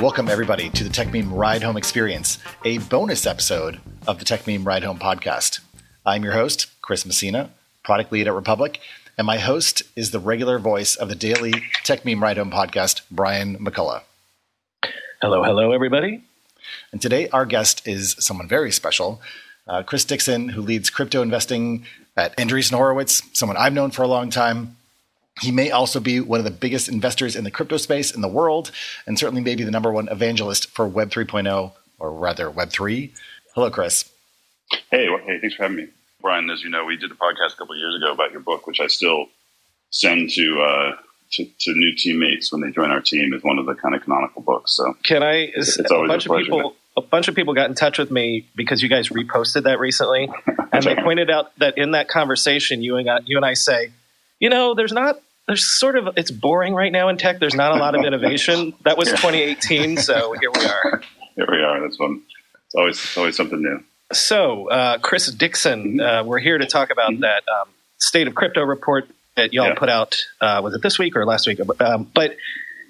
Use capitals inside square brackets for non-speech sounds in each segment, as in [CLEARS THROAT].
Welcome, everybody, to the Techmeme Ride Home Experience, a bonus episode of the Techmeme Ride Home podcast. I'm your host, Chris Messina, product lead at Republic, and my host is the regular voice of the daily Techmeme Ride Home podcast, Brian McCullough. Hello, hello, everybody. And today, our guest is someone very special, uh, Chris Dixon, who leads crypto investing at Andreessen Horowitz, someone I've known for a long time. He may also be one of the biggest investors in the crypto space in the world, and certainly maybe the number one evangelist for Web 3.0, or rather Web 3. Hello, Chris. Hey, hey, thanks for having me. Brian, as you know, we did the podcast a couple years ago about your book, which I still send to, uh, to, to new teammates when they join our team as one of the kind of canonical books. So can I? It's, it's always a bunch a of people. A bunch of people got in touch with me because you guys reposted that recently, [LAUGHS] and they pointed out that in that conversation, you and I, you and I say, you know, there's not there's sort of it's boring right now in tech. There's not a lot of innovation. [LAUGHS] That was 2018, so here we are. Here we are. That's one. It's always it's always something new. So, uh, Chris Dixon, uh, we're here to talk about mm-hmm. that um, state of crypto report that y'all yeah. put out. Uh, was it this week or last week? Um, but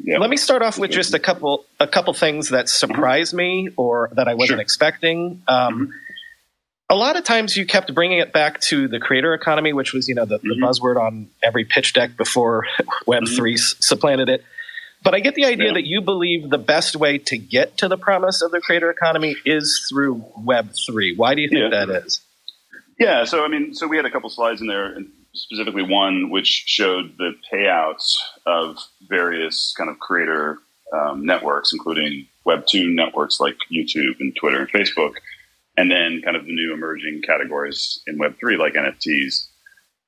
yeah. let me start off with just a couple a couple things that surprised mm-hmm. me or that I wasn't sure. expecting. Um, mm-hmm. A lot of times, you kept bringing it back to the creator economy, which was you know the, the mm-hmm. buzzword on every pitch deck before [LAUGHS] Web 3 mm-hmm. supplanted it. But I get the idea yeah. that you believe the best way to get to the promise of the creator economy is through Web three. Why do you think yeah. that is? Yeah, so I mean, so we had a couple slides in there, specifically one which showed the payouts of various kind of creator um, networks, including Web two networks like YouTube and Twitter and Facebook, and then kind of the new emerging categories in Web three like NFTs.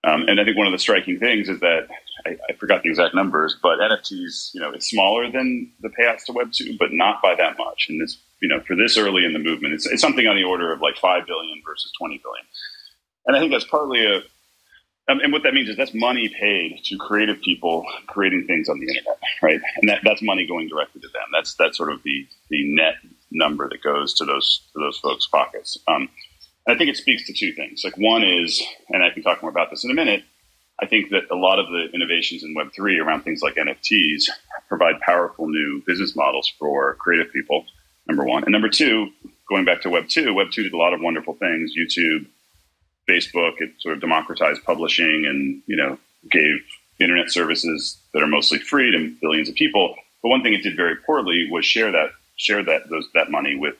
Um, and I think one of the striking things is that I, I, forgot the exact numbers, but NFTs, you know, it's smaller than the payouts to Web two, but not by that much. And this, you know, for this early in the movement, it's, it's something on the order of like five billion versus twenty billion. And I think that's partly a, um, and what that means is that's money paid to creative people creating things on the internet, right? And that, that's money going directly to them. That's that's sort of the the net number that goes to those to those folks' pockets. Um, I think it speaks to two things. Like one is, and I can talk more about this in a minute. I think that a lot of the innovations in Web3 around things like NFTs provide powerful new business models for creative people, number one. And number two, going back to Web2, Web2 did a lot of wonderful things. YouTube, Facebook, it sort of democratized publishing and, you know, gave internet services that are mostly free to billions of people. But one thing it did very poorly was share that share that those that money with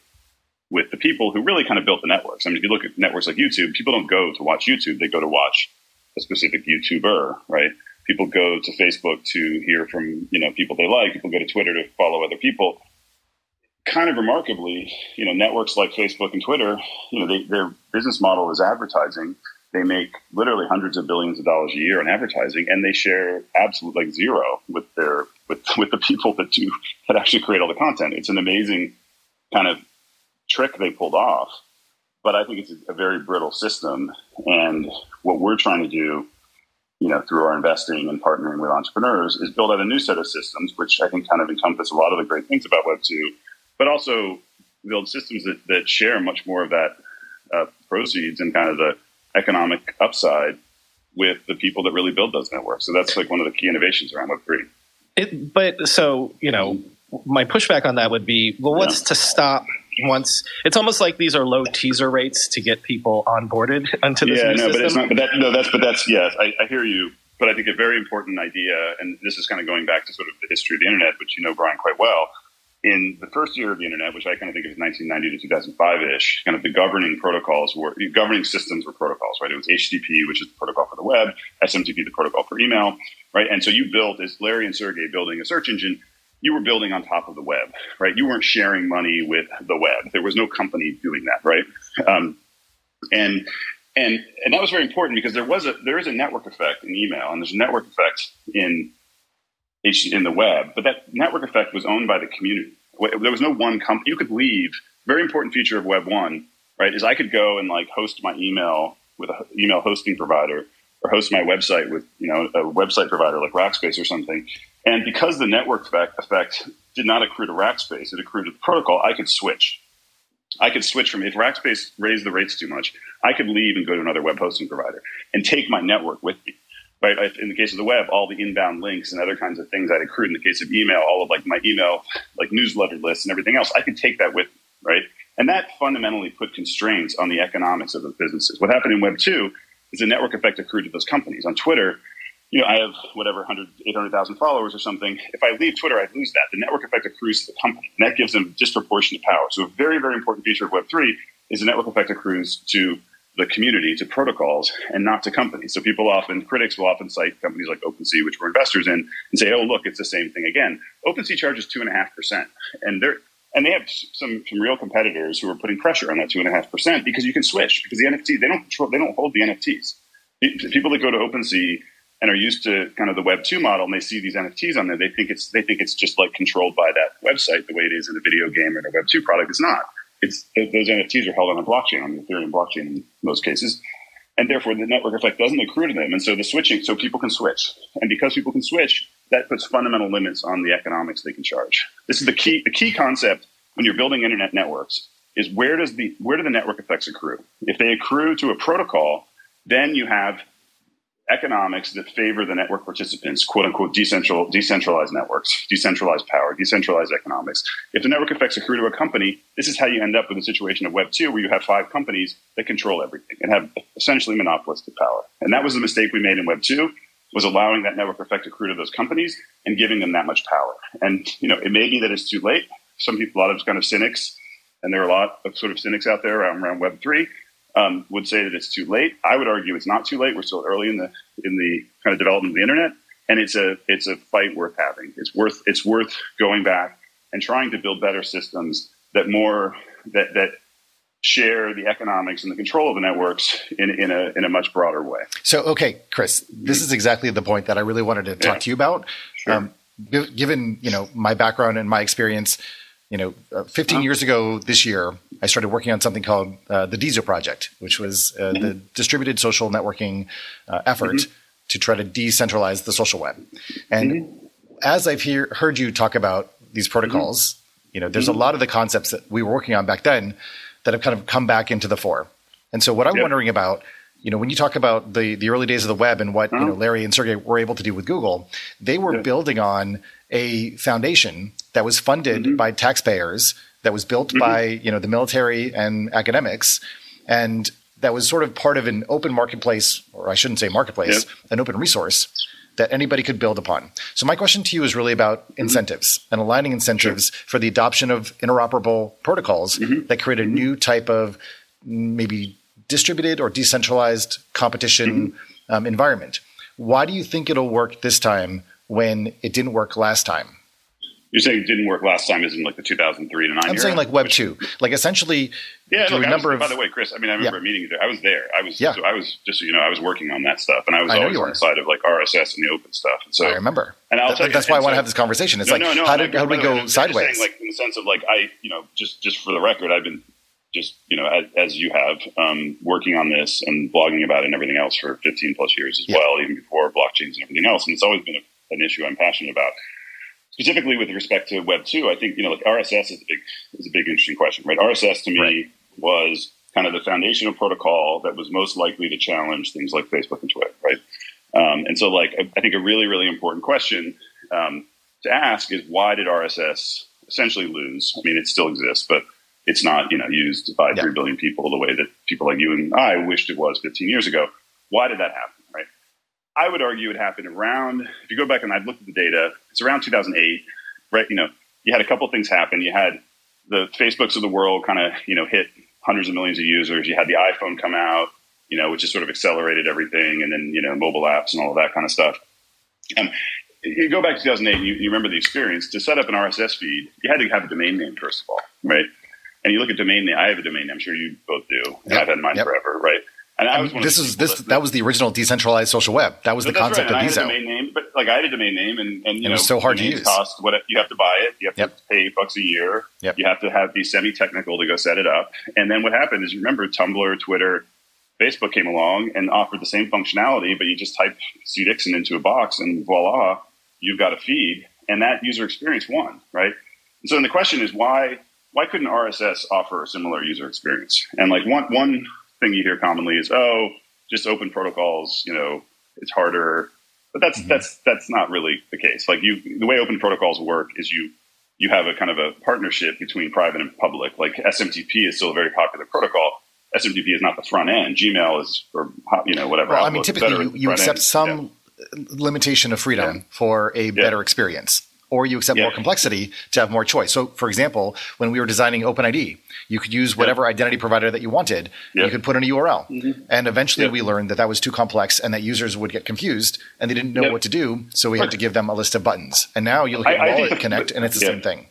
with the people who really kind of built the networks. I mean, if you look at networks like YouTube, people don't go to watch YouTube; they go to watch a specific YouTuber, right? People go to Facebook to hear from you know people they like. People go to Twitter to follow other people. Kind of remarkably, you know, networks like Facebook and Twitter, you know, they, their business model is advertising. They make literally hundreds of billions of dollars a year on advertising, and they share absolute like zero with their with [LAUGHS] with the people that do that actually create all the content. It's an amazing kind of trick they pulled off. But I think it's a, very brittle system. And what we're trying to do, you know, through our investing and partnering with entrepreneurs is build out a new set of systems, which I think kind of encompass a lot of the great things about Web 2, but also build systems that, that share much more of that uh, proceeds and kind of the economic upside with the people that really build those networks. So that's like one of the key innovations around Web3. It, but so, you know, my pushback on that would be, well, what's yeah. to stop once it's almost like these are low teaser rates to get people onboarded onto this yeah, no, system. but it's not. But that, no, that's but that's yes, I, I, hear you. But I think a very important idea, and this is kind of going back to sort of the history of the internet, which you know Brian quite well. In the first year of the internet, which I kind of think is 1990 to 2005 ish, kind of the governing protocols were governing systems were protocols, right? It was HTTP, which is the protocol for the web, SMTP, the protocol for email, right? And so you built, as Larry and Sergey building a search engine, you were building on top of the web, right? You weren't sharing money with the web. There was no company doing that, right? Um, and and and that was very important because there was a there is a network effect in email, and there's a network effect in in the web, but that network effect was owned by the community. There was no one company. You could leave. Very important feature of Web one, right? Is I could go and like host my email with an email hosting provider, or host my website with you know a website provider like Rackspace or something, and because the network effect, effect did not accrue to Rackspace, it accrued to the protocol, I could switch. I could switch from if Rackspace raised the rates too much, I could leave and go to another web hosting provider and take my network with me. Right? In the case of the web, all the inbound links and other kinds of things I'd accrued. In the case of email, all of like my email, like newsletter lists and everything else, I could take that with me, right? And that fundamentally put constraints on the economics of the businesses. What happened in Web 2 is the network effect accrued to those companies. On Twitter, you know, I have whatever 100, 800,000 followers or something. If I leave Twitter, I'd lose that. The network effect accrues to the company, and that gives them disproportionate power. So a very, very important feature of Web3 is the network effect accrues to the community, to protocols, and not to companies. So people often, critics will often cite companies like OpenSea, which we're investors in, and say, oh, look, it's the same thing again. OpenSea charges 2.5%. And they're, and they have some, some real competitors who are putting pressure on that 2.5% because you can switch, because the NFT, they don't control, they don't hold the NFTs. People that go to OpenSea and are used to kind of the Web two model, and they see these NFTs on there, they think it's they think it's just like controlled by that website the way it is in a video game or a Web two product. It's not. It's those NFTs are held on a blockchain on the Ethereum blockchain in most cases, and therefore the network effect doesn't accrue to them. And so the switching, so people can switch, and because people can switch, that puts fundamental limits on the economics they can charge. This is the key. The key concept when you're building internet networks is where does the where do the network effects accrue? If they accrue to a protocol, then you have economics that favor the network participants, quote unquote, decentral, decentralized networks, decentralized power, decentralized economics. If the network effects accrue to a company, this is how you end up with a situation of Web 2 where you have five companies that control everything and have essentially monopolistic power. And that was the mistake we made in Web 2 was allowing that network effect to accrue to those companies and giving them that much power. And, you know, it may be that it's too late. Some people, a lot of kind of cynics, and there are a lot of sort of cynics out there around, around Web 3 um, would say that it's too late. I would argue it's not too late. We're still early in the in the kind of development of the internet, and it's a it's a fight worth having. It's worth it's worth going back and trying to build better systems that more that that share the economics and the control of the networks in, in a in a much broader way. So, okay, Chris, this is exactly the point that I really wanted to talk yeah. to you about. Sure. Um, given you know my background and my experience you know, uh, 15 uh-huh. years ago this year, I started working on something called uh, the DiSo project, which was uh, mm-hmm. the distributed social networking uh, effort mm-hmm. to try to decentralize the social web. And mm-hmm. as I've hear, heard you talk about these protocols, mm-hmm. you know, there's a mm-hmm. lot of the concepts that we were working on back then that have kind of come back into the fore. And so what I'm yep. wondering about you know, when you talk about the the early days of the web and what uh-huh. you know Larry and Sergey were able to do with Google, they were yeah. building on a foundation that was funded mm-hmm. by taxpayers, that was built mm-hmm. by you know the military and academics, and that was sort of part of an open marketplace, or I shouldn't say marketplace, an open resource that anybody could build upon. So my question to you is really about mm-hmm. incentives and aligning incentives sure. for the adoption of interoperable protocols mm-hmm. that create a mm-hmm. new type of maybe distributed or decentralized competition mm-hmm. um, environment. Why do you think it'll work this time when it didn't work last time? You're saying it didn't work last time, is in like the 2003 to 9 I'm saying like Web 2. Like essentially, yeah, look, number was, of. By the way, Chris, I mean, I remember yeah. a meeting you there. I was there. I was, yeah. So I was just, you know, I was working on that stuff and I was I always on the side of like RSS and the open stuff. And so I remember. And I'll Th- that's why I want to have this conversation. It's no, like, no, no, how, did, how do we go way, sideways? Saying, like, in the sense of like, I, you know, just, just for the record, I've been just you know as, as you have um, working on this and blogging about it and everything else for 15 plus years as yeah. well even before blockchains and everything else and it's always been a, an issue i'm passionate about specifically with respect to web 2 i think you know like rss is a big is a big interesting question right rss to me right. was kind of the foundational protocol that was most likely to challenge things like facebook and twitter right um, and so like I, I, think a really really important question um, to ask is why did rss essentially lose i mean it still exists but it's not you know used by yeah. three billion people the way that people like you and I wished it was 15 years ago. Why did that happen? I would argue it happened around. If you go back and I've looked at the data, it's around 2008. Right? You know, you had a couple things happen. You had the Facebooks of the world kind of you know hit hundreds of millions of users. You had the iPhone come out, you know, which has sort of accelerated everything, and then you know mobile apps and all of that kind of stuff. Um, you go back to 2008, and you, you remember the experience. To set up an RSS feed, you had to have a domain name first of all, right? And you look at domain name. I have a domain name. I'm sure you both do. Yep. I've had mine yep. forever, right? And I um, was this is this that, that was the original decentralized social web. That was the concept right. of DiSo. domain name, but like I had a domain name, and, and you know, it was so hard to use. Cost what you have to buy it. You have yep. to pay bucks a year. Yep. You have to have be semi technical to go set it up. And then what happened is, remember, Tumblr, Twitter, Facebook came along and offered the same functionality, but you just type C Dixon into a box, and voila, you've got a feed, and that user experience won, right? And so then the question is why why couldn't RSS offer a similar user experience? And like one one thing you hear commonly is, oh, just open protocols, you know, it's harder. But that's mm-hmm. that's that's not really the case. Like you, the way open protocols work is you you have a kind of a partnership between private and public. Like SMTP is still a very popular protocol. SMTP is not the front end. Gmail is, or you know, whatever. Well, I mean, typically you, you accept end. some yeah. limitation of freedom yeah. for a better yeah. experience or you accept yeah. more complexity to have more choice. So, for example, when we were designing OpenID, you could use whatever identity provider that you wanted. You could put in a URL. Mm-hmm. And eventually we learned that that was too complex and that users would get confused and they didn't know what to do. So we had to give them a list of buttons. And now you look at I, Wallet I Connect the, and it's the same thing.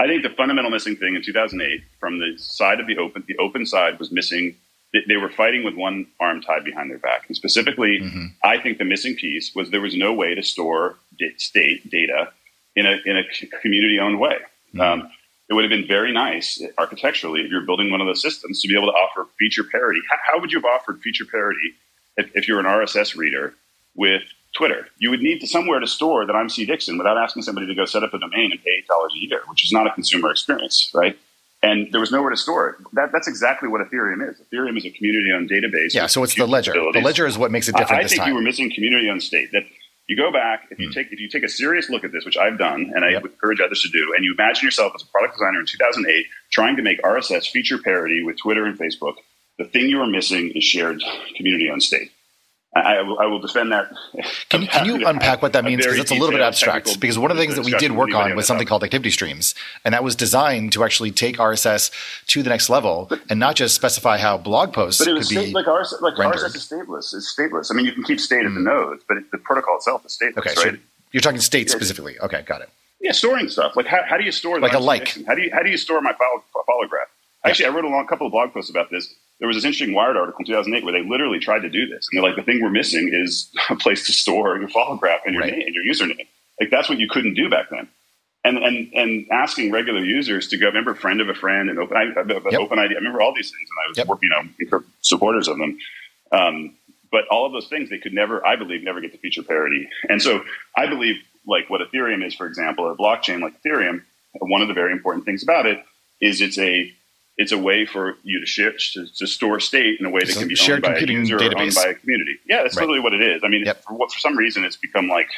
I think the fundamental missing thing in 2008 from the side of the open, the open side was missing. They were fighting with one arm tied behind their back. And specifically, mm-hmm. I think the missing piece was there was no way to store state data in a in a community owned way. Mm-hmm. Um, it would have been very nice architecturally if you're building one of those systems to be able to offer feature parity. How, how would you have offered feature parity if, if, you're an RSS reader with Twitter? You would need to somewhere to store that I'm C Dixon without asking somebody to go set up a domain and pay eight dollars a year, which is not a consumer experience, right? And there was nowhere to store it. That, that's exactly what Ethereum is. Ethereum is a community-owned database. Yeah, so it's the ledger. The ledger is what makes it different. I, I think time. you were missing community-owned state. That you go back if you mm. take if you take a serious look at this, which I've done, and I yep. encourage others to do, and you imagine yourself as a product designer in 2008 trying to make RSS feature parity with Twitter and Facebook. The thing you are missing is shared community on state. I, I, will defend that. Can, can you [LAUGHS] unpack what that means? Because it's a little bit abstract. Because one of the things that we did work on was something called activity streams, and that was designed to actually take RSS to the next level but, and not just specify how blog posts but it was could state, be like RSS, like. RSS is stateless. It's stateless. I mean, you can keep state mm. at the hmm. nodes, but it, the protocol itself is stateless. Okay, right? so you're talking state specifically. Okay, got it. Yeah, storing stuff. Like how, how do you store like a like? How do you how do you store my follow graph? Actually, I wrote a long couple of blog posts about this there was this interesting Wired article in 2008 where they literally tried to do this. And they're like, the thing we're missing is [LAUGHS] a place to store your follow graph and your right. name and your username. Like that's what you couldn't do back then. And, and, and asking regular users to go, remember friend of a friend and open, I, yep. open ID. I remember all these things and I was, yep. you know, supporters of them. Um, but all of those things they could never, I believe, never get to feature parity. And so I believe like what Ethereum is, for example, a blockchain like Ethereum, one of the very important things about it is it's a it's a way for you to share to, to store state in a way that can be owned by a user database. or owned by a community. Yeah, that's right. literally what it is. I mean, yep. for, for some reason, it's become like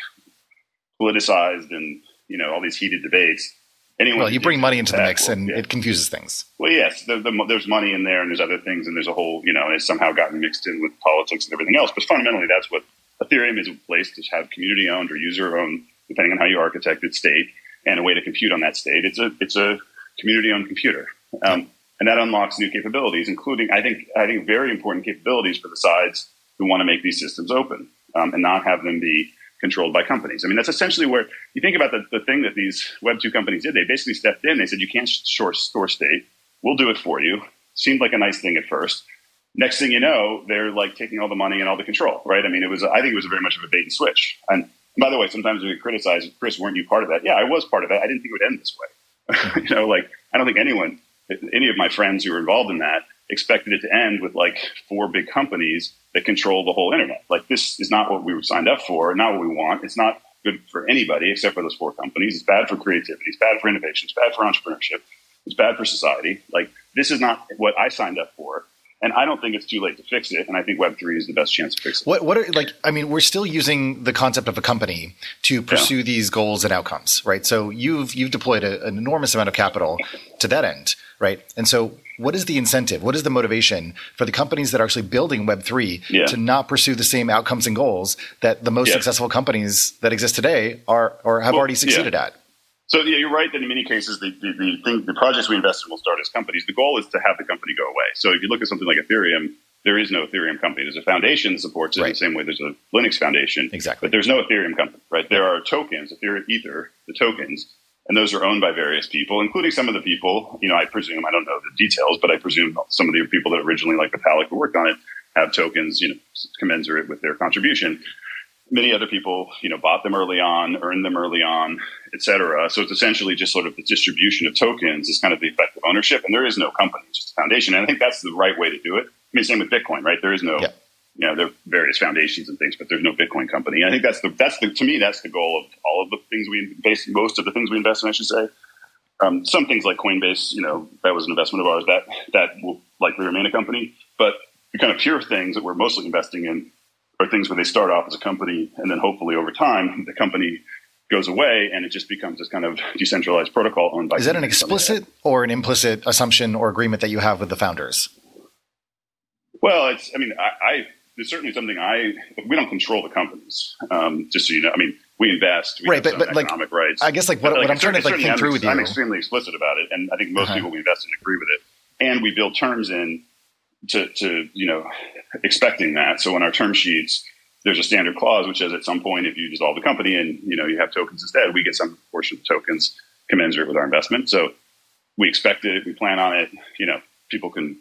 politicized and you know all these heated debates. Anyone well, you bring money into the mix, and yeah. it confuses things. Well, yes, the, the, there's money in there, and there's other things, and there's a whole you know, and it's somehow gotten mixed in with politics and everything else. But fundamentally, that's what Ethereum is a place to have community owned or user owned, depending on how you architect it, state, and a way to compute on that state. It's a it's a community owned computer. Um, and that unlocks new capabilities, including I think I think very important capabilities for the sides who want to make these systems open um, and not have them be controlled by companies. I mean, that's essentially where you think about the, the thing that these Web two companies did. They basically stepped in. They said, "You can't store, store state. We'll do it for you." Seemed like a nice thing at first. Next thing you know, they're like taking all the money and all the control, right? I mean, it was. I think it was very much of a bait and switch. And by the way, sometimes we criticize, Chris, weren't you part of that? Yeah, I was part of that. I didn't think it would end this way. [LAUGHS] you know, like I don't think anyone any of my friends who were involved in that expected it to end with like four big companies that control the whole internet. Like this is not what we were signed up for, not what we want. It's not good for anybody except for those four companies. It's bad for creativity. It's bad for innovation. It's bad for entrepreneurship. It's bad for society. Like this is not what I signed up for. And I don't think it's too late to fix it. And I think Web three is the best chance to fix it. What, what are like? I mean, we're still using the concept of a company to pursue yeah. these goals and outcomes, right? So you've you've deployed a, an enormous amount of capital to that end, right? And so, what is the incentive? What is the motivation for the companies that are actually building Web three yeah. to not pursue the same outcomes and goals that the most yeah. successful companies that exist today are or have well, already succeeded at? So yeah, you're right that in many cases the, the, the, thing, the projects we invest in will start as companies. The goal is to have the company go away. So if you look at something like Ethereum, there is no Ethereum company. There's a foundation that supports it right. the same way there's a Linux foundation. Exactly. But there's no Ethereum company, right? There are tokens, Ethereum, Ether, the tokens, and those are owned by various people, including some of the people, you know, I presume, I don't know the details, but I presume some of the people that originally, like Vitalik, who worked on it, have tokens, you know, commensurate with their contribution many other people, you know, bought them early on, earned them early on, et cetera. So it's essentially just sort of the distribution of tokens is kind of the effect of ownership. And there is no company, it's just a foundation. And I think that's the right way to do it. I mean, same with Bitcoin, right? There is no, yeah. you know, there are various foundations and things, but there's no Bitcoin company. And I think that's the, that's the, to me, that's the goal of all of the things we invest, most of the things we invest in, I should say. Um, some things like Coinbase, you know, that was an investment of ours that, that will likely remain a company, but the kind of pure things that we're mostly investing in are things where they start off as a company and then hopefully over time the company goes away and it just becomes this kind of decentralized protocol owned by. Is that an explicit or an implicit assumption or agreement that you have with the founders? Well, it's. I mean, I, I there's certainly something I. We don't control the companies. Um, just so you know, I mean, we invest. We right, but, but like, rights. I guess like what, but, like, what I'm trying to like think through with you. I'm extremely explicit about it, and I think most uh-huh. people we invest in agree with it. And we build terms in to, to you know expecting that. So in our term sheets, there's a standard clause which says at some point if you dissolve the company and you know you have tokens instead, we get some portion of tokens commensurate with our investment. So we expect it, we plan on it. You know, people can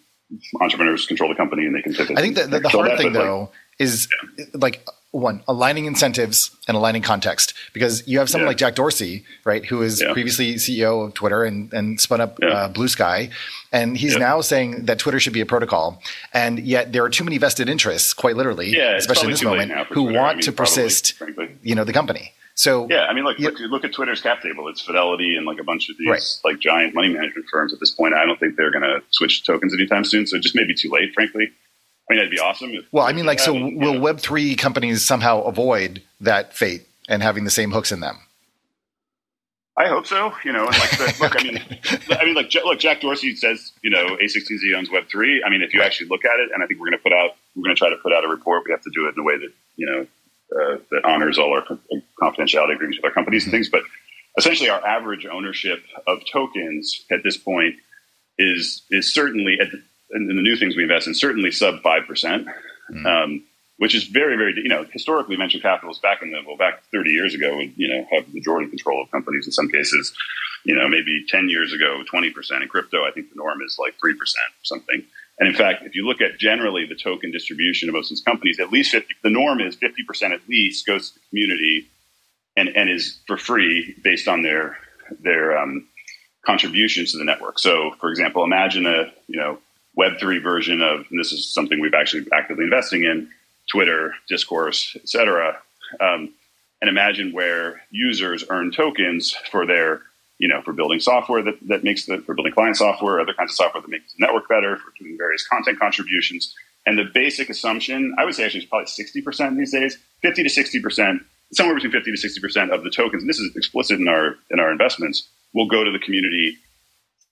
entrepreneurs control the company and they can. I think that the, the hard that, thing though like, is yeah. like one aligning incentives and aligning context because you have someone yeah. like Jack Dorsey, right, who is yeah. previously CEO of Twitter and, and spun up uh, Bluesky, and he's now saying that Twitter should be a protocol, and yet there are too many vested interests, quite literally, especially in this moment, who Twitter. want I mean, to persist, probably, you know, the company. So yeah, I mean, look, look, look, at Twitter's cap table. It's Fidelity and like a bunch of these right. like giant money management firms. At this point, I don't think they're going to switch tokens anytime soon. So it just may be too late, frankly. I mean, that'd be awesome. If, well, I mean, like, so will Web three companies somehow avoid that fate and having the same hooks in them? I hope so. You know, and like, the, look, I mean, I mean, like, look, Jack Dorsey says, you know, A16Z owns Web three. I mean, if you actually look at it, and I think we're going to put out, we're going to try to put out a report. We have to do it in a way that you know uh, that honors all our confidentiality agreements with our companies and things. But essentially, our average ownership of tokens at this point is is certainly at the, in the new things we invest in certainly sub five percent, mm. um, which is very very you know historically venture capitalists back in the well back thirty years ago would you know have majority control of companies in some cases. You know, maybe ten years ago, twenty percent. In crypto, I think the norm is like three percent or something. And in fact, if you look at generally the token distribution of most of these companies, at least 50, the norm is 50% at least goes to the community and, and is for free based on their, their um, contributions to the network. So for example, imagine a, you know, Web3 version of, and this is something we've actually actively investing in, Twitter, Discourse, et cetera. Um, and imagine where users earn tokens for their you know, for building software that, that makes the, for building client software, other kinds of software that makes the network better, for doing various content contributions. And the basic assumption, I would say actually is probably 60% these days, 50 to 60%, somewhere between 50 to 60% of the tokens, and this is explicit in our, in our investments, will go to the community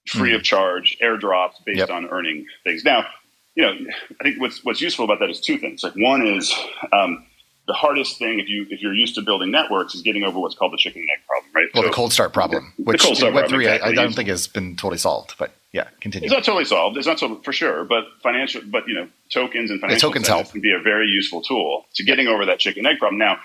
free mm. of charge, airdrops based yep. on earning things. Now, you know, I think what's, what's useful about that is two things. Like one is, um, the hardest thing if you if you're used to building networks is getting over what's called the chicken and egg problem, right? Well, so, the cold start problem, which in Web problem, three exactly. I, I, don't think has been totally solved, but yeah, continue. It's not totally solved. It's not so for sure, but financial, but you know, tokens and financial yeah, tokens help. can be a very useful tool to getting over that chicken and egg problem. Now,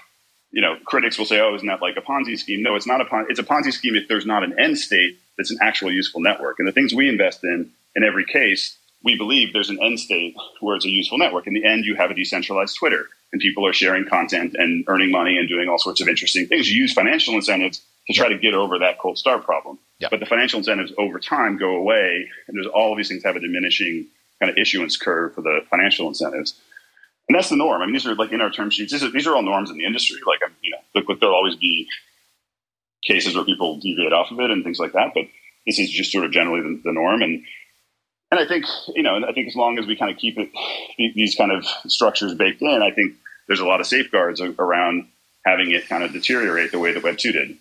you know, critics will say, "Oh, isn't that like a Ponzi scheme?" No, it's not a Ponzi. It's a Ponzi scheme if there's not an end state that's an actual useful network. And the things we invest in, in every case, we believe there's an end state where it's a useful network. In the end, you have a decentralized Twitter and people are sharing content and earning money and doing all sorts of interesting things. You use financial incentives to try to get over that cold start problem. Yeah. But the financial incentives over time go away, and there's all of these things have a diminishing kind of issuance curve for the financial incentives. And that's the norm. I mean, these are like in our term sheets. These are, these are all norms in the industry. Like, you know, look, there'll always be cases where people deviate off of it and things like that. But this is just sort of generally the, the norm. And and I think you know, I think as long as we kind of keep it these kind of structures baked in, I think there's a lot of safeguards around having it kind of deteriorate the way that Web two did.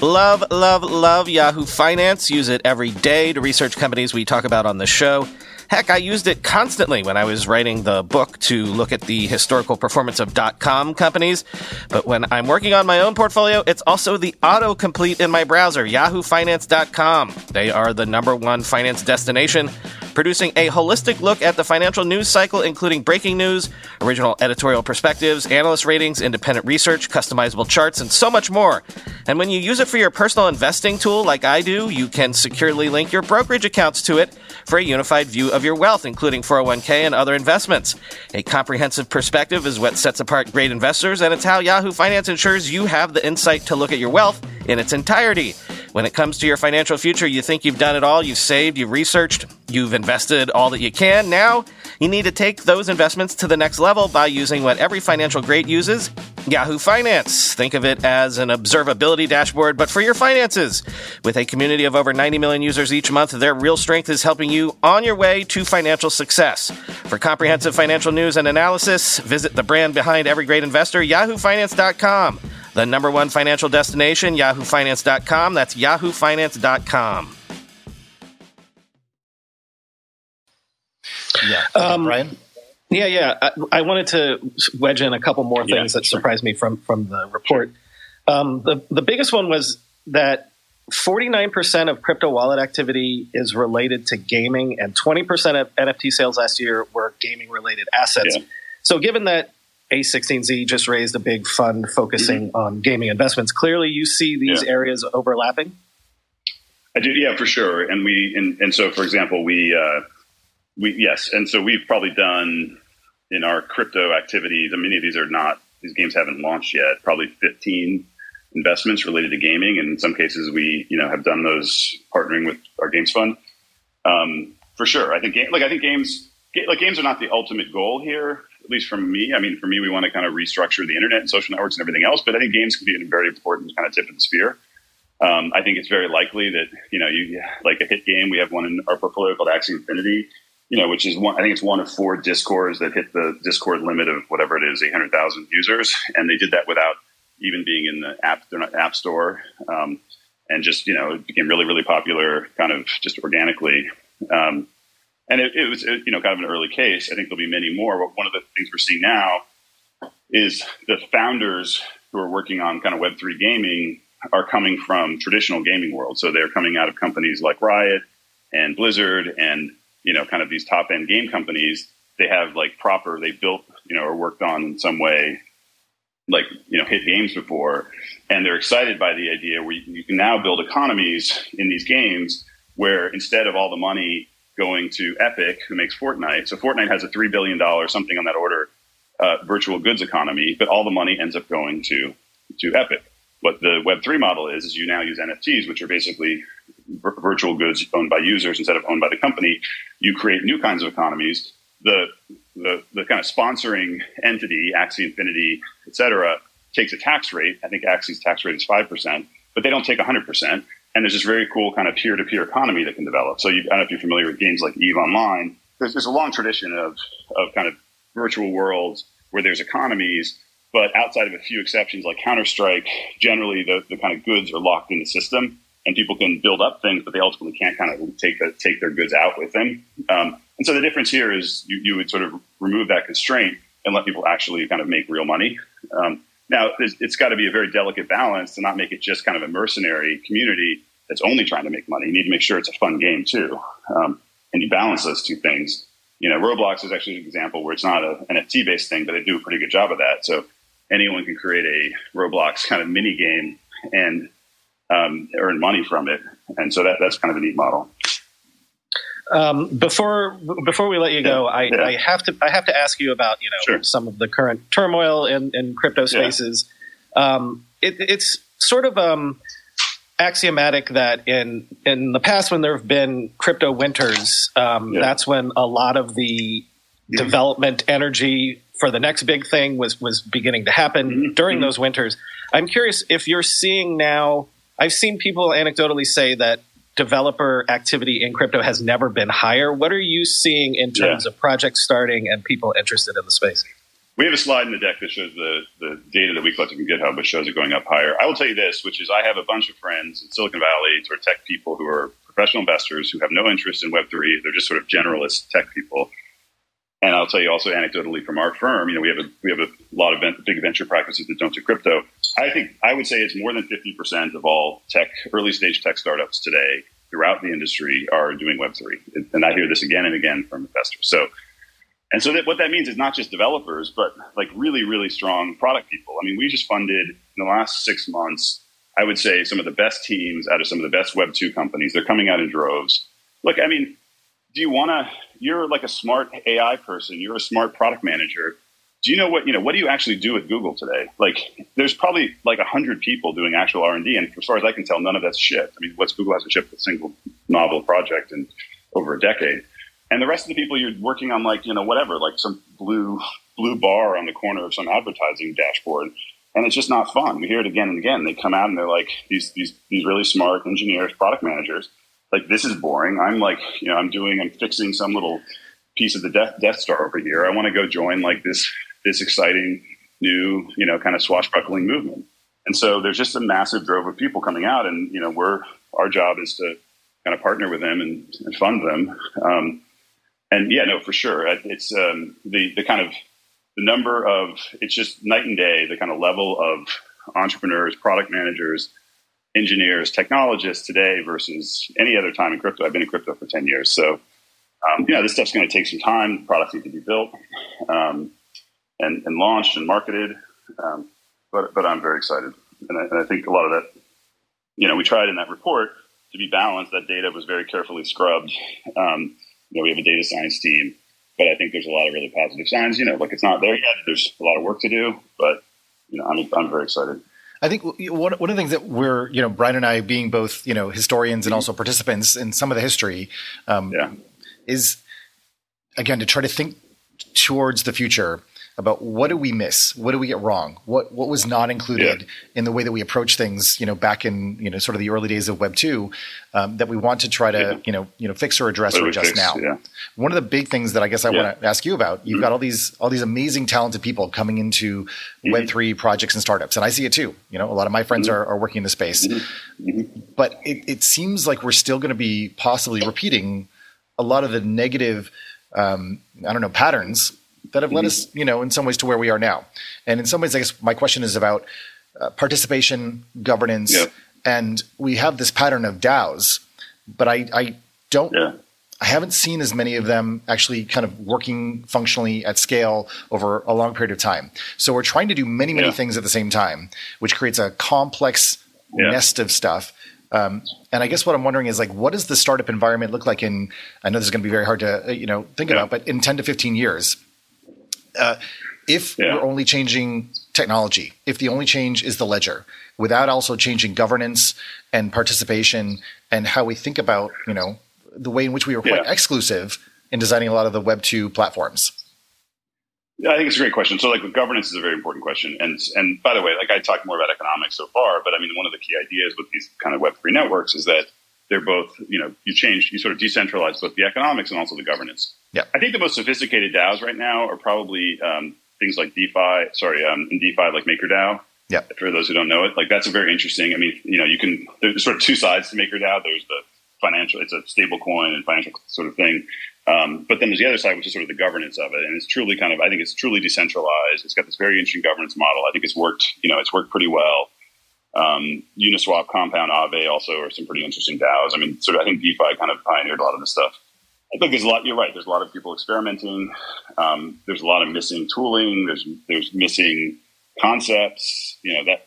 Love, love, love Yahoo Finance. Use it every day to research companies we talk about on the show. Heck, I used it constantly when I was writing the book to look at the historical performance of dot .com companies. But when I'm working on my own portfolio, it's also the autocomplete in my browser, yahoofinance.com. They are the number one finance destination producing a holistic look at the financial news cycle, including breaking news, original editorial perspectives, analyst ratings, independent research, customizable charts, and so much more. And when you use it for your personal investing tool, like I do, you can securely link your brokerage accounts to it for a unified view of your wealth, including 401k and other investments. A comprehensive perspective is what sets apart great investors, and it's how Yahoo Finance ensures you have the insight to look at your wealth in its entirety. When it comes to your financial future, you think you've done it all, you've saved, you've researched, you've invested all that you can. Now, You need to take those investments to the next level by using what every financial great uses Yahoo Finance. Think of it as an observability dashboard, but for your finances. With a community of over 90 million users each month, their real strength is helping you on your way to financial success. For comprehensive financial news and analysis, visit the brand behind every great investor, yahoofinance.com. The number one financial destination, yahoofinance.com. That's yahoofinance.com. Yeah. Um, Brian? Yeah, yeah. I, I, wanted to wedge in a couple more things yeah, that sure. surprised me from, from the report. Um, the, the biggest one was that 49% of crypto wallet activity is related to gaming, and 20% of NFT sales last year were gaming related assets. Yeah. So, given that A16Z just raised a big fund focusing mm-hmm. on gaming investments, clearly you see these yeah. areas overlapping? I do, yeah, for sure. And we, and, and so, for example, we, uh, we yes, and so we've probably done in our crypto activities. Many of these are not; these games haven't launched yet. Probably fifteen investments related to gaming, and in some cases, we you know have done those partnering with our games fund. Um, for sure, I think like I think games like games are not the ultimate goal here. At least from me, I mean, for me, we want to kind of restructure the internet and social networks and everything else. But I think games can be a very important kind of tip of the spear. Um, I think it's very likely that you know you like a hit game. We have one in our portfolio called Axie Infinity you know, which is one, I think it's one of four discords that hit the discord limit of whatever it is, 800,000 users. And they did that without even being in the app, app store. Um, and just, you know, it became really, really popular kind of just organically. Um, and it, it was, it, you know, kind of an early case. I think there'll be many more. But one of the things we're seeing now is the founders who are working on kind of Web3 gaming are coming from traditional gaming world. So they're coming out of companies like Riot and Blizzard and you know, kind of these top end game companies, they have like proper, they built, you know, or worked on in some way, like, you know, hit games before. And they're excited by the idea where you can now build economies in these games where instead of all the money going to Epic, who makes Fortnite, so Fortnite has a $3 billion, something on that order, uh, virtual goods economy, but all the money ends up going to, to Epic. What the Web3 model is, is you now use NFTs, which are basically virtual goods owned by users instead of owned by the company. You create new kinds of economies. The, the, the kind of sponsoring entity, Axie Infinity, et cetera, takes a tax rate. I think Axie's tax rate is 5%, but they don't take 100%. And there's this very cool kind of peer to peer economy that can develop. So you, I don't know if you're familiar with games like EVE Online. There's, there's a long tradition of, of kind of virtual worlds where there's economies but outside of a few exceptions like Counter Strike, generally the, the kind of goods are locked in the system and people can build up things, but they ultimately can't kind of take the, take their goods out with them. Um, and so the difference here is you, you, would sort of remove that constraint and let people actually kind of make real money. Um, now, it's got to be a very delicate balance to not make it just kind of a mercenary community that's only trying to make money. You need to make sure it's a fun game too, um, and you balance those two things. You know, Roblox is actually an example where it's not an NFT based thing, but they do a pretty good job of that. So anyone can create a Roblox kind of mini game and um, earn money from it. And so that, that's kind of a neat model. Um, before before we let you go, I, yeah. I, have to I have to ask you about you know sure. some of the current turmoil in, in crypto spaces. Yeah. Um, it, it's sort of um, axiomatic that in in the past when there have been crypto winters, um, yeah. that's when a lot of the development energy for the next big thing was was beginning to happen mm-hmm. during mm-hmm. those winters. I'm curious if you're seeing now I've seen people anecdotally say that developer activity in crypto has never been higher. What are you seeing in terms yeah. of projects starting and people interested in the space? We have a slide in the deck that shows the, the data that we collected from GitHub, which shows it going up higher. I will tell you this, which is I have a bunch of friends in Silicon Valley, sort of tech people who are professional investors who have no interest in Web3. They're just sort of generalist tech people. And I'll tell you also anecdotally from our firm, you know, we have a we have a lot of big venture practices that don't do crypto. I think I would say it's more than fifty percent of all tech early stage tech startups today throughout the industry are doing Web three, and I hear this again and again from investors. So, and so that, what that means is not just developers, but like really really strong product people. I mean, we just funded in the last six months. I would say some of the best teams out of some of the best Web two companies. They're coming out in droves. Look, I mean, do you want to? You're like a smart AI person. You're a smart product manager. Do you know what you know? What do you actually do at Google today? Like, there's probably like hundred people doing actual R and D, and as far as I can tell, none of that's shipped. I mean, what's Google hasn't shipped a single novel project in over a decade. and the rest of the people you're working on like you know whatever like some blue blue bar on the corner of some advertising dashboard and it's just not fun we hear it again and again they come out and they're like these these these really smart engineers product managers like this is boring i'm like you know i'm doing i'm fixing some little piece of the death, death star over here i want to go join like this this exciting new you know kind of swashbuckling movement and so there's just a massive drove of people coming out and you know we're our job is to kind of partner with them and, and fund them um, and yeah, no, for sure. It's um, the the kind of the number of it's just night and day. The kind of level of entrepreneurs, product managers, engineers, technologists today versus any other time in crypto. I've been in crypto for ten years, so um, you know this stuff's going to take some time. Products need to be built um, and, and launched and marketed. Um, but but I'm very excited, and I, and I think a lot of that. You know, we tried in that report to be balanced. That data was very carefully scrubbed. Um, you know, we have a data science team, but I think there's a lot of really positive signs. You know, like it's not there yet. There's a lot of work to do, but you know, I'm I'm very excited. I think one, one of the things that we're, you know, Brian and I being both, you know, historians and also participants in some of the history, um, yeah. is again to try to think towards the future about what do we miss? What do we get wrong? What what was not included yeah. in the way that we approach things? You know, back in you know sort of the early days of Web two, um, that we want to try to yeah. you know you know fix or address or adjust fix, now. Yeah. One of the big things that I guess I want to ask you about, you've mm-hmm. got all these all these amazing talented people coming into mm-hmm. Web three projects and startups, and I see it too. You know, a lot of my friends mm-hmm. are, are, working in the space, mm-hmm. Mm-hmm. but it, it seems like we're still going to be possibly repeating a lot of the negative um, I don't know patterns that have led mm-hmm. us, you know, in some ways to where we are now. And in some ways, I guess my question is about uh, participation, governance, yeah. and we have this pattern of DAOs, but I, I don't. Yeah. I haven't seen as many of them actually kind of working functionally at scale over a long period of time. So we're trying to do many, many yeah. things at the same time, which creates a complex nest of stuff. Um, and I guess what I'm wondering is like, what does the startup environment look like in? I know this is going to be very hard to uh, you know think about, but in 10 to 15 years, uh, if yeah. we're only changing technology, if the only change is the ledger, without also changing governance and participation and how we think about, you know, the way in which we were quite yeah. exclusive in designing a lot of the Web two platforms. Yeah, I think it's a great question. So, like, governance is a very important question. And and by the way, like I talked more about economics so far, but I mean, one of the key ideas with these kind of Web three networks is that they're both, you know, you change, you sort of decentralize both the economics and also the governance. Yeah. I think the most sophisticated DAOs right now are probably um, things like DeFi, sorry, um, in DeFi, like MakerDAO. Yeah. For those who don't know it, like that's a very interesting. I mean, you know, you can, there's sort of two sides to MakerDAO. There's the financial, it's a stable coin and financial sort of thing. Um, but then there's the other side, which is sort of the governance of it. And it's truly kind of, I think it's truly decentralized. It's got this very interesting governance model. I think it's worked, you know, it's worked pretty well. Um, Uniswap, Compound, Aave also are some pretty interesting DAOs. I mean, sort of, I think DeFi kind of pioneered a lot of this stuff. I think there's a lot. You're right. There's a lot of people experimenting. Um, there's a lot of missing tooling. There's there's missing concepts. You know that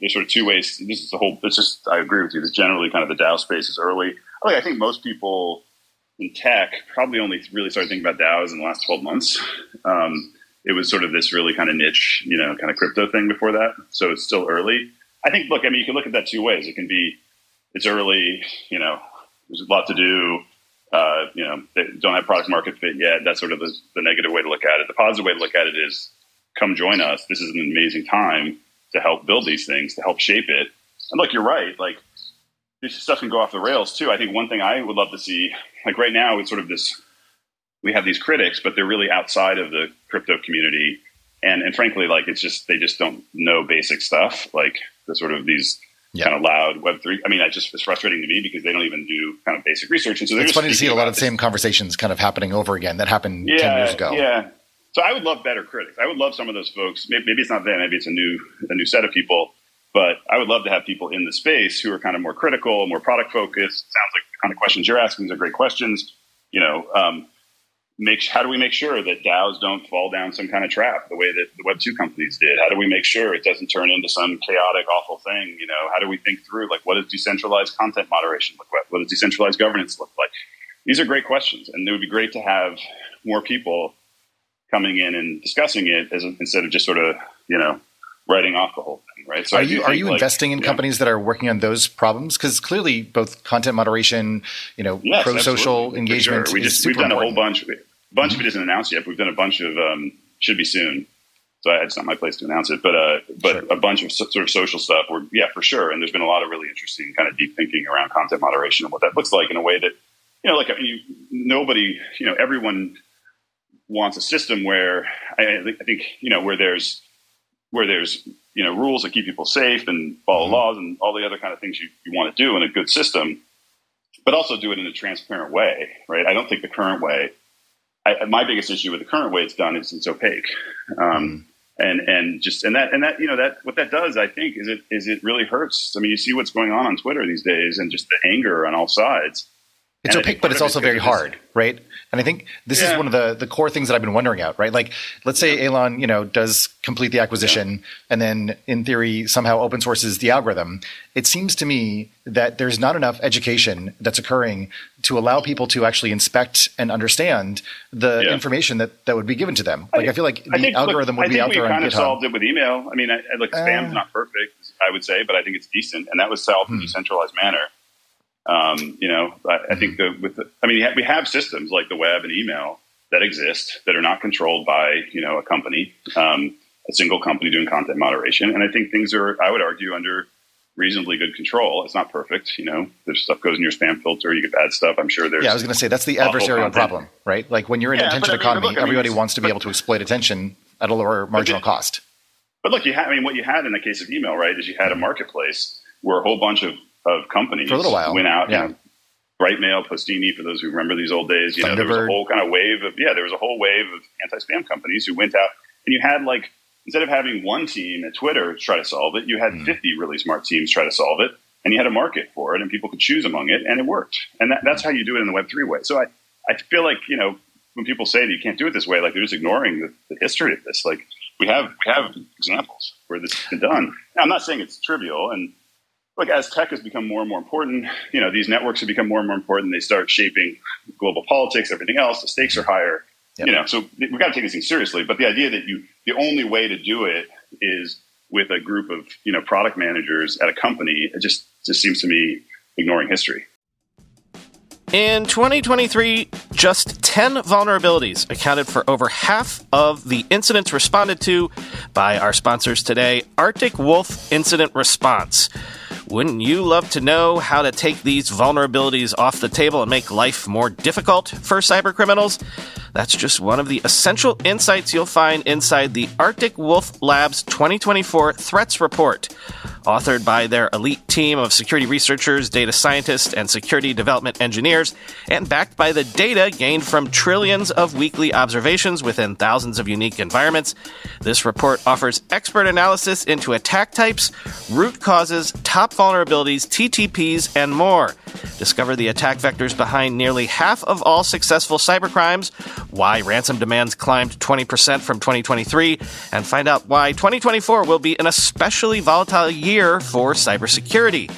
there's sort of two ways. This is the whole. It's just I agree with you. This generally kind of the DAO space is early. I, I think most people in tech probably only really started thinking about DAOs in the last 12 months. Um, it was sort of this really kind of niche, you know, kind of crypto thing before that. So it's still early. I think. Look, I mean, you can look at that two ways. It can be it's early. You know, there's a lot to do uh, you know, they don't have product market fit yet. That's sort of the, the, negative way to look at it. The positive way to look at it is come join us. This is an amazing time to help build these things, to help shape it. And look, you're right. Like this stuff can go off the rails too. I think one thing I would love to see, like right now, it's sort of this, we have these critics, but they're really outside of the crypto community. And, and frankly, like it's just, they just don't know basic stuff. Like the sort of these, yeah. kind of loud Web three. I mean, that just is frustrating to me because they don't even do kind of basic research, and so it's funny to see a lot of the same conversations kind of happening over again that happened yeah, ten years ago. Yeah. So I would love better critics. I would love some of those folks. Maybe, maybe it's not them. Maybe it's a new a new set of people. But I would love to have people in the space who are kind of more critical, more product focused. Sounds like the kind of questions you're asking are great questions. You know, um, make how do we make sure that DAOs don't fall down some kind of trap the way that the Web two companies did? How do we make sure it doesn't turn into some chaotic, awful thing? You know, how do we think through like what does decentralized content moderation look like? What does decentralized governance look like? These are great questions, and it would be great to have more people coming in and discussing it as instead of just sort of you know writing off the whole thing, right? So are you are you like, investing in yeah. companies that are working on those problems? Because clearly, both content moderation, you know, yes, pro social engagement. Sure. We just we've done important. a whole bunch. A bunch mm-hmm. of it isn't announced yet. But we've done a bunch of um, should be soon. So it's not my place to announce it, but uh, but sure. a bunch of sort of social stuff. Where yeah, for sure. And there's been a lot of really interesting kind of deep thinking around content moderation and what that looks like in a way that you know, like I mean, nobody, you know, everyone wants a system where I, I think you know where there's where there's you know rules that keep people safe and follow mm-hmm. laws and all the other kind of things you, you want to do in a good system, but also do it in a transparent way, right? I don't think the current way. I, my biggest issue with the current way it's done is it's opaque. Um, and and just and that and that you know that what that does I think is it is it really hurts. I mean, you see what's going on on Twitter these days, and just the anger on all sides. It's and opaque, but it's also very hard, right? And I think this yeah. is one of the, the core things that I've been wondering out, right? Like, let's say Elon, you know, does complete the acquisition yeah. and then in theory somehow open sources the algorithm. It seems to me that there's not enough education that's occurring to allow people to actually inspect and understand the yeah. information that, that would be given to them. Like, I, I feel like the think, algorithm look, would be out there on kind GitHub. of solved it with email. I mean, I, I look, spam's uh, not perfect, I would say, but I think it's decent. And that was solved hmm. in a decentralized manner. Um, you know, I, I think the, with the, I mean, we have systems like the web and email that exist that are not controlled by you know a company, um, a single company doing content moderation, and I think things are, I would argue, under reasonably good control. It's not perfect, you know. There's stuff goes in your spam filter, you get bad stuff. I'm sure there's. Yeah, I was going to say that's the adversarial content. problem, right? Like when you're in yeah, an attention economy, look, I mean, everybody wants to be able to exploit attention at a lower marginal but cost. But look, you had, I mean, what you had in the case of email, right, is you had a marketplace where a whole bunch of of companies for a little while went out. Yeah. And Brightmail, Postini, for those who remember these old days, you know, there was a whole kind of wave of yeah, there was a whole wave of anti-spam companies who went out, and you had like instead of having one team at Twitter try to solve it, you had mm. 50 really smart teams try to solve it, and you had a market for it, and people could choose among it, and it worked. And that, that's how you do it in the Web three way. So I, I feel like you know when people say that you can't do it this way, like they're just ignoring the, the history of this. Like we have we have examples where this has been done. Now, I'm not saying it's trivial, and look, as tech has become more and more important, you know, these networks have become more and more important. They start shaping global politics, everything else. The stakes are higher. Yep. You know, so we've got to take these things seriously. But the idea that you, the only way to do it is with a group of, you know, product managers at a company, it just, just seems to me ignoring history. In 2023, just 10 vulnerabilities accounted for over half of the incidents responded to by our sponsors today, Arctic Wolf Incident Response. Wouldn't you love to know how to take these vulnerabilities off the table and make life more difficult for cybercriminals? That's just one of the essential insights you'll find inside the Arctic Wolf Labs 2024 Threats Report authored by their elite team of security researchers, data scientists, and security development engineers, and backed by the data gained from trillions of weekly observations within thousands of unique environments. This report offers expert analysis into attack types, root causes, top vulnerabilities, TTPs, and more. Discover the attack vectors behind nearly half of all successful cybercrimes, why ransom demands climbed 20% from 2023, and find out why 2024 will be an especially volatile year for cybersecurity.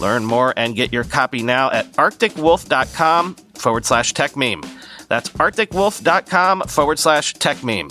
Learn more and get your copy now at arcticwolf.com forward slash tech meme. That's arcticwolf.com forward slash tech meme.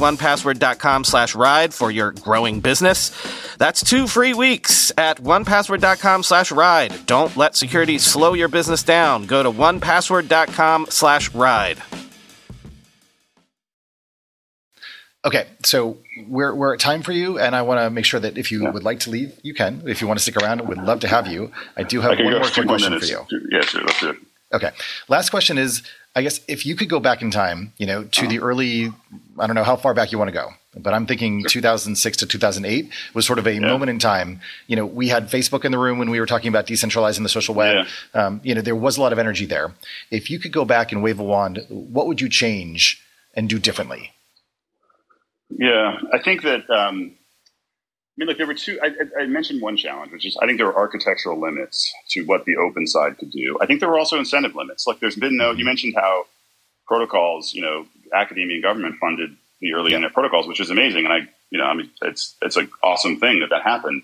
1password.com slash ride for your growing business. That's two free weeks at 1password.com slash ride. Don't let security slow your business down. Go to 1password.com slash ride. Okay, so we're we're at time for you, and I want to make sure that if you yeah. would like to leave, you can. If you want to stick around, we'd love to have you. I do have I one more quick question minutes. for you. Yeah, sure, let's do it. Okay, last question is, I guess if you could go back in time, you know, to the early, I don't know how far back you want to go, but I'm thinking 2006 to 2008 was sort of a yeah. moment in time. You know, we had Facebook in the room when we were talking about decentralizing the social web. Yeah. Um, you know, there was a lot of energy there. If you could go back and wave a wand, what would you change and do differently? Yeah, I think that. Um, mean, look, there were two. I, I, mentioned one challenge, which is I think there were architectural limits to what the open side could do. I think there were also incentive limits. Like, there's been no. You mentioned how protocols, you know, academia and government funded the early internet protocols, which is amazing, and I, you know, I mean, it's it's an awesome thing that that happened.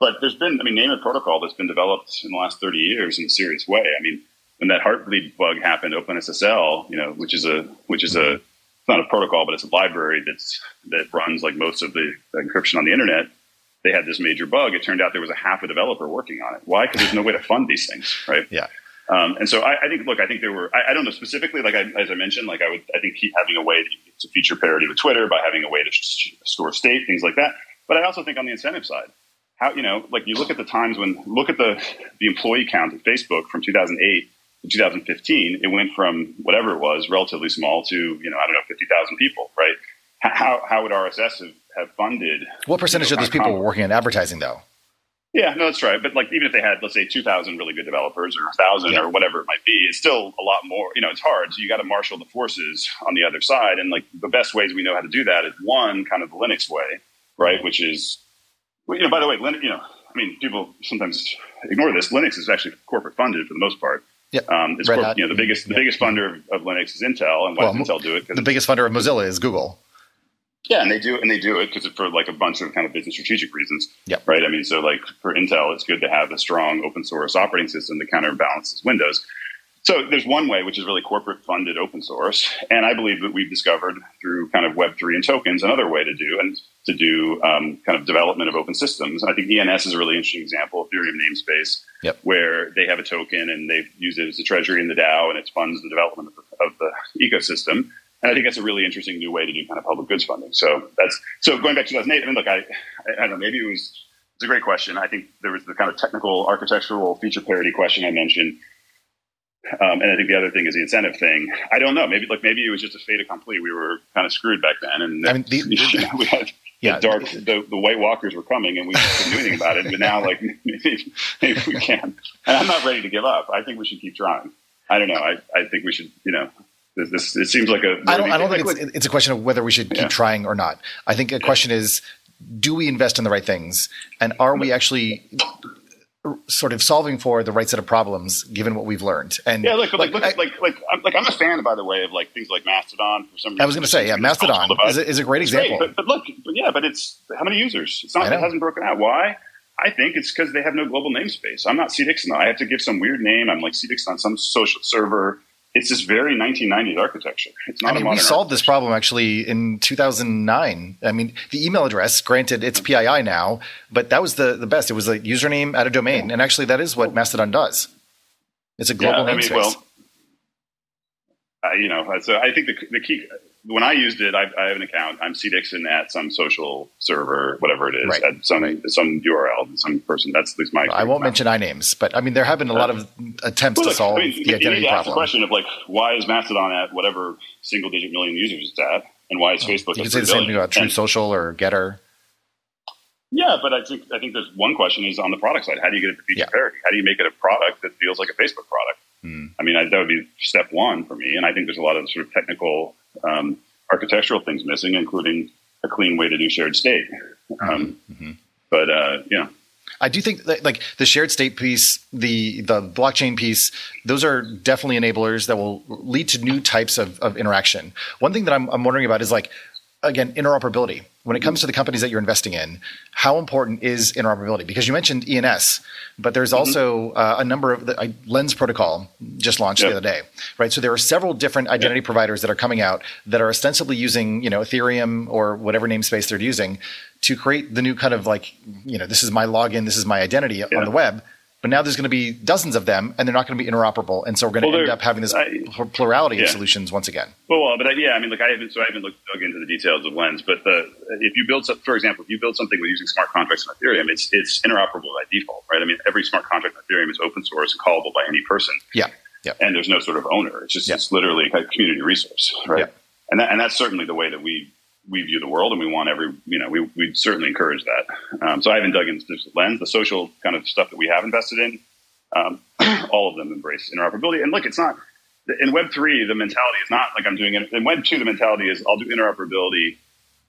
But there's been, I mean, name a protocol that's been developed in the last 30 years in a serious way. I mean, when that heartbleed bug happened, OpenSSL, you know, which is a which is a it's not a protocol, but it's a library that's that runs like most of the encryption on the internet. They had this major bug. It turned out there was a half a developer working on it. Why? Because there's no way to fund these things, right? Yeah. Um, and so I, I, think, look, I think there were, I, I don't know specifically, like I, as I mentioned, like I would, I think keep having a way to feature parity with Twitter by having a way to store state, things like that. But I also think on the incentive side, how, you know, like you look at the times when, look at the, the employee count at Facebook from 2008 to 2015, it went from whatever it was, relatively small, to you know I don't know 50,000 people, right? How how would RSS have, have funded? What percentage you know, of those people were working in advertising, though? Yeah, no, that's right. But like, even if they had, let's say, 2,000 really good developers or 1,000 yeah. or whatever it might be, it's still a lot more. You know, it's hard. So you got to marshal the forces on the other side. And like, the best ways we know how to do that is one, kind of the Linux way, right? Which is, you know, by the way, Linux, you know, I mean, people sometimes ignore this. Linux is actually corporate funded for the most part. Yeah, um, it's Red you know the biggest the biggest funder of, of, Linux is Intel, and why well, does Intel do it? The biggest funder of Mozilla is Google. Yeah, and they do and they do it because it's for like a bunch of kind of business strategic reasons. Yeah, right. I mean, so like for Intel, it's good to have a strong open source operating system that counterbalances Windows. So there's one way, which is really corporate funded open source, and I believe that we've discovered through kind of Web three and tokens another way to do and to do um, kind of development of open systems. I think ENS is a really interesting example, Ethereum namespace, yep. where they have a token and they use it as a treasury in the DAO, and it funds the development of the, of the ecosystem. And I think that's a really interesting new way to do kind of public goods funding. So that's so going back to 2008. I mean, look, I, I, don't know, maybe it was it's a great question. I think there was the kind of technical architectural feature parity question I mentioned. Um, and I think the other thing is the incentive thing. I don't know. Maybe like maybe it was just a fait accompli. We were kind of screwed back then, and I mean, the, [LAUGHS] we had [LAUGHS] yeah, the dark the, the White Walkers were coming, and we couldn't do anything about it. But now, like [LAUGHS] maybe, maybe we can. And I'm not ready to give up. I think we should keep trying. I don't know. I, I think we should. You know, this, it seems like a. I don't. I don't think it's, it's, a question of whether we should keep yeah. trying or not. I think a question is, do we invest in the right things, and are we actually sort of solving for the right set of problems given what we've learned. And yeah, look, like, look, I, like, like, I'm, like, I'm a fan, by the way, of like things like Mastodon. For some reason, I was going to say, yeah, Mastodon is a, is a great example. But, but, look, but yeah, but it's how many users? It's not. It hasn't broken out. Why? I think it's because they have no global namespace. I'm not C Dixon. I have to give some weird name. I'm like C Dixon on some social server it's this very 1990s architecture. It's not. I mean, we solved this problem actually in 2009. I mean, the email address, granted, it's PII now, but that was the the best. It was a username at a domain, and actually, that is what Mastodon does. It's a global yeah, namespace. I mean, well, uh, you know, so I think the the key when I used it, I, I, have an account. I'm C Dixon at some social server, whatever it is, right. at some right. some URL, some person. That's at least my. I won't mention names, but I mean there have been a lot of attempts well, to solve I mean, the identity you problem. the question of like, why is Mastodon at whatever single digit million users it's at, and why is oh, Facebook? You can say the same thing about Truth Social or Gettr. Yeah, but I think I think there's one question is on the product side. How do you get it to feature yeah. parity? How do you make it a product that feels like a Facebook product? Hmm. I mean, I, that would be step one for me. And I think there's a lot of sort of technical um, architectural things missing, including a clean way to do shared state. Um, mm-hmm. But uh, yeah. I do think that like the shared state piece, the the blockchain piece, those are definitely enablers that will lead to new types of, of interaction. One thing that I'm, I'm wondering about is like again interoperability when it comes to the companies that you're investing in, how important is interoperability? Because you mentioned ENS, but there's mm-hmm. also uh, a number of the uh, Lens protocol just launched yep. the other day, right? So there are several different identity yep. providers that are coming out that are ostensibly using, you know, Ethereum or whatever namespace they're using to create the new kind of like, you know, this is my login, this is my identity yeah. on the web. But now there's going to be dozens of them, and they're not going to be interoperable, and so we're going to well, end up having this I, plurality yeah. of solutions once again. Well, well, but I, yeah, I mean, like I haven't, so I haven't looked dug into the details of Lens, but the if you build, for example, if you build something with using smart contracts on Ethereum, it's it's interoperable by default, right? I mean, every smart contract on Ethereum is open source and callable by any person. Yeah. Yeah. And there's no sort of owner. It's just yeah. it's literally a community resource, right? Yeah. And that, and that's certainly the way that we we view the world, and we want every you know we we certainly encourage that. Um, so I haven't dug into this lens, the social kind of stuff that we have invested in. Um, [CLEARS THROAT] all of them embrace interoperability, and look, it's not in Web three. The mentality is not like I'm doing it. In Web two, the mentality is I'll do interoperability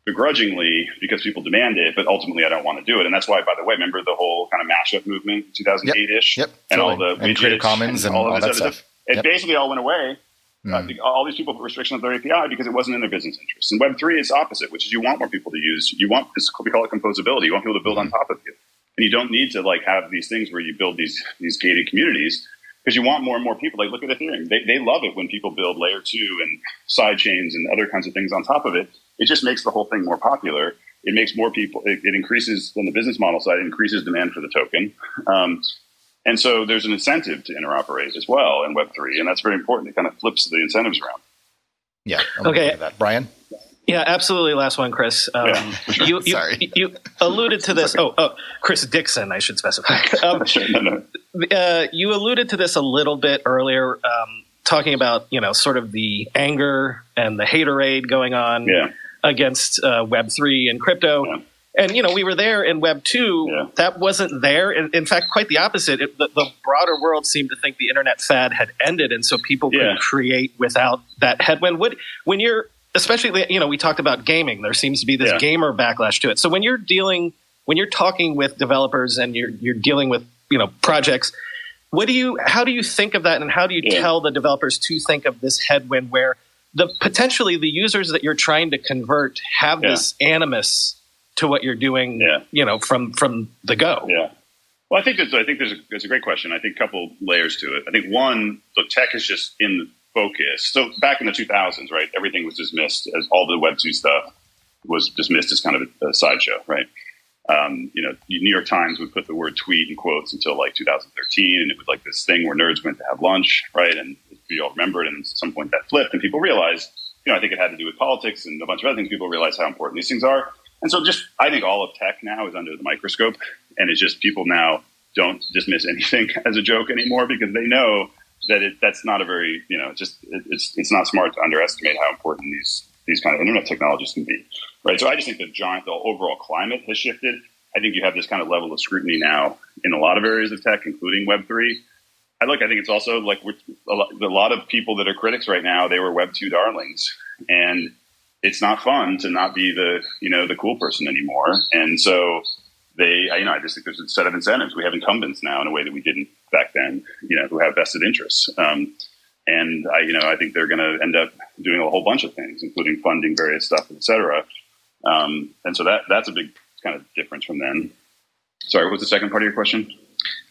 begrudgingly because people demand it, but ultimately I don't want to do it. And that's why, by the way, remember the whole kind of mashup movement, 2008 ish, yep, yep, and totally. all the and Creative Commons and, and all, all that stuff. stuff. It yep. basically all went away Mm. Uh, all these people put restrictions on their API because it wasn't in their business interest. And Web3 is opposite, which is you want more people to use. You want this, we call it composability. You want people to build on hmm. top of you. And you don't need to like have these things where you build these, these gated communities because you want more and more people. Like look at Ethereum. They, they love it when people build layer two and side chains and other kinds of things on top of it. It just makes the whole thing more popular. It makes more people, it, it increases on the business model side, it increases demand for the token. Um, and so there's an incentive to interoperate as well in Web3, and that's very important. It kind of flips the incentives around. Yeah. I'm okay. That. Brian? Yeah, absolutely. Last one, Chris. Um, yeah, sure. you, you, [LAUGHS] Sorry. you alluded to this. Oh, oh, Chris Dixon, I should specify. [LAUGHS] Um, sure, no, no. Uh, you alluded to this a little bit earlier, um, talking about you know sort of the anger and the haterade going on yeah. against uh, Web three and crypto. Yeah and you know we were there in web 2 yeah. that wasn't there. In, in, fact quite the opposite. It, the, the, broader world seemed to think the internet fad had ended and so people yeah. could create without that headwind. Would, when you're especially you know we talked about gaming. There seems to be this yeah. gamer backlash to it. So when you're dealing when you're talking with developers and you're you're dealing with you know projects what do you how do you think of that and how do you tell the developers to think of this headwind where the potentially the users that you're trying to convert have this animus to what you're doing, yeah. you know, from from the go. Yeah. Well, I think there's, I think there's a, there's a great question. I think a couple layers to it. I think one, the tech is just in focus. So back in the 2000s, right, everything was dismissed as all the Web two stuff was dismissed as kind of a, a sideshow, right? Um, you know, the New York Times would put the word tweet in quotes until like 2013, and it was like this thing where nerds went to have lunch, right? And we all remember it, and at some point that flipped, and people realized, you know, I think it had to do with politics and a bunch of other things. People realized how important these things are. And so just, I think all of tech now is under the microscope and it's just people now don't dismiss anything [LAUGHS] as a joke anymore because they know that it, that's not a very, you know, just, it, it's, it's not smart to underestimate how important these, these kind of internet technologies can be. Right. So I just think the giant, the overall climate has shifted. I think you have this kind of level of scrutiny now in a lot of areas of tech, including Web3. I look, I think it's also like a lot, a lot of people that are critics right now, they were Web 2 darlings. And it's not fun to not be the you know the cool person anymore. And so they, you know, I just think there's a set of incentives. We have incumbents now in a way that we didn't back then. You know, who have vested interests. Um, and I, you know, I think they're going to end up doing a whole bunch of things, including funding various stuff, et cetera. Um, and so that that's a big kind of difference from then. Sorry, what was the second part of your question?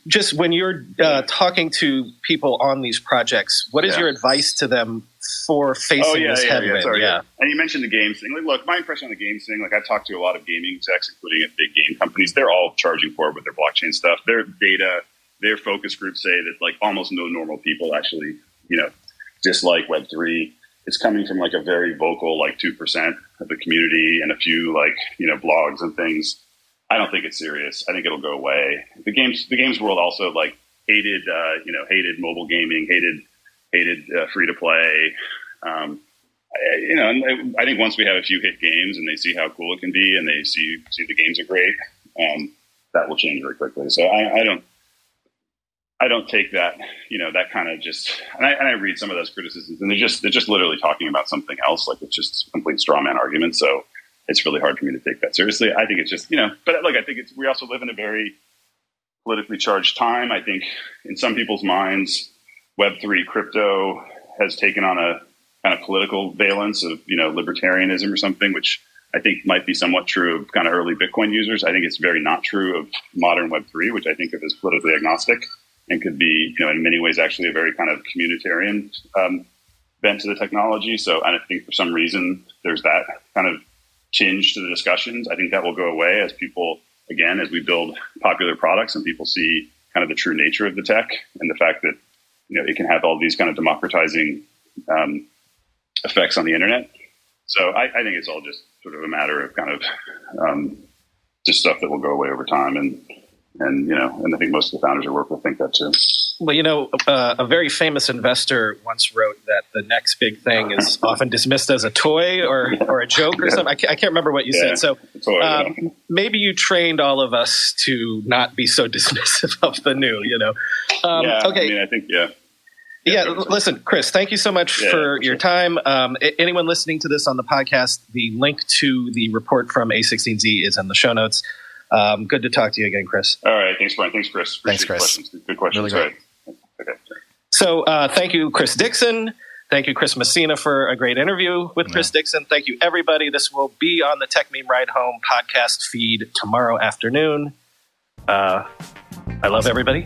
Just when you're uh, talking to people on these projects, what is yeah. your advice to them for facing oh, yeah, this yeah, headwind. Yeah, sorry, yeah. And you mentioned the games thing. Like, look, my impression on the games thing, like I've talked to a lot of gaming execs, including at big game companies. They're all charging for it with their blockchain stuff. Their data, their focus groups say that like almost no normal people actually, you know, dislike Web three. It's coming from like a very vocal, like two percent of the community and a few like you know blogs and things. I don't think it's serious. I think it'll go away. The games, the games world also like hated, uh, you know, hated mobile gaming, hated hated uh, free to play. Um, I, you know, and I, I, think once we have a few hit games and they see how cool it can be and they see see the games are great, um, that will change very quickly. So I, I, don't. I don't take that, you know, that kind of just, and I, and I read some of those criticisms, and they're just they're just literally talking about something else, like it's just complete straw man argument. So it's really hard for me to take that seriously. I think it's just, you know, but like I think it's we also live in a very politically charged time. I think in some people's minds, Web3 crypto has taken on a kind of political valence of, you know, libertarianism or something, which I think might be somewhat true of kind of early Bitcoin users. I think it's very not true of modern Web3, which I think of as politically agnostic and could be, you know, in many ways actually a very kind of communitarian um, bent to the technology. So I think for some reason there's that kind of tinge to the discussions. I think that will go away as people, again, as we build popular products and people see kind of the true nature of the tech and the fact that you know it can have all these kind of democratizing um, effects on the internet. So I, I, think it's all just sort of a matter of kind of um, just stuff that will go away over time and and you know, and I think most of the founders I work with think that too. Well, you know, uh, a very famous investor once wrote that the next big thing is often dismissed as a toy or, or a joke or yeah. something. I can't, I can't, remember what you yeah, said. So toy, um, yeah. maybe you trained all of us to not be so [LAUGHS] dismissive of the new. You know, um, yeah. Okay. I mean, I think yeah. Yeah, listen, Chris, thank you so much yeah, for your time. Um, anyone listening to this on the podcast, the link to the report from A16Z is in the show notes. Um, good to talk to you again, Chris. All right. Thanks, Brian. Thanks, Chris. Appreciate thanks, Chris. Questions. Good questions. Really Okay. So uh, thank you, Chris Dixon. Thank you, Chris Messina, for a great interview with yeah. Chris Dixon. Thank you, everybody. This will be on the Techmeme Ride Home podcast feed tomorrow afternoon. Uh, I love everybody.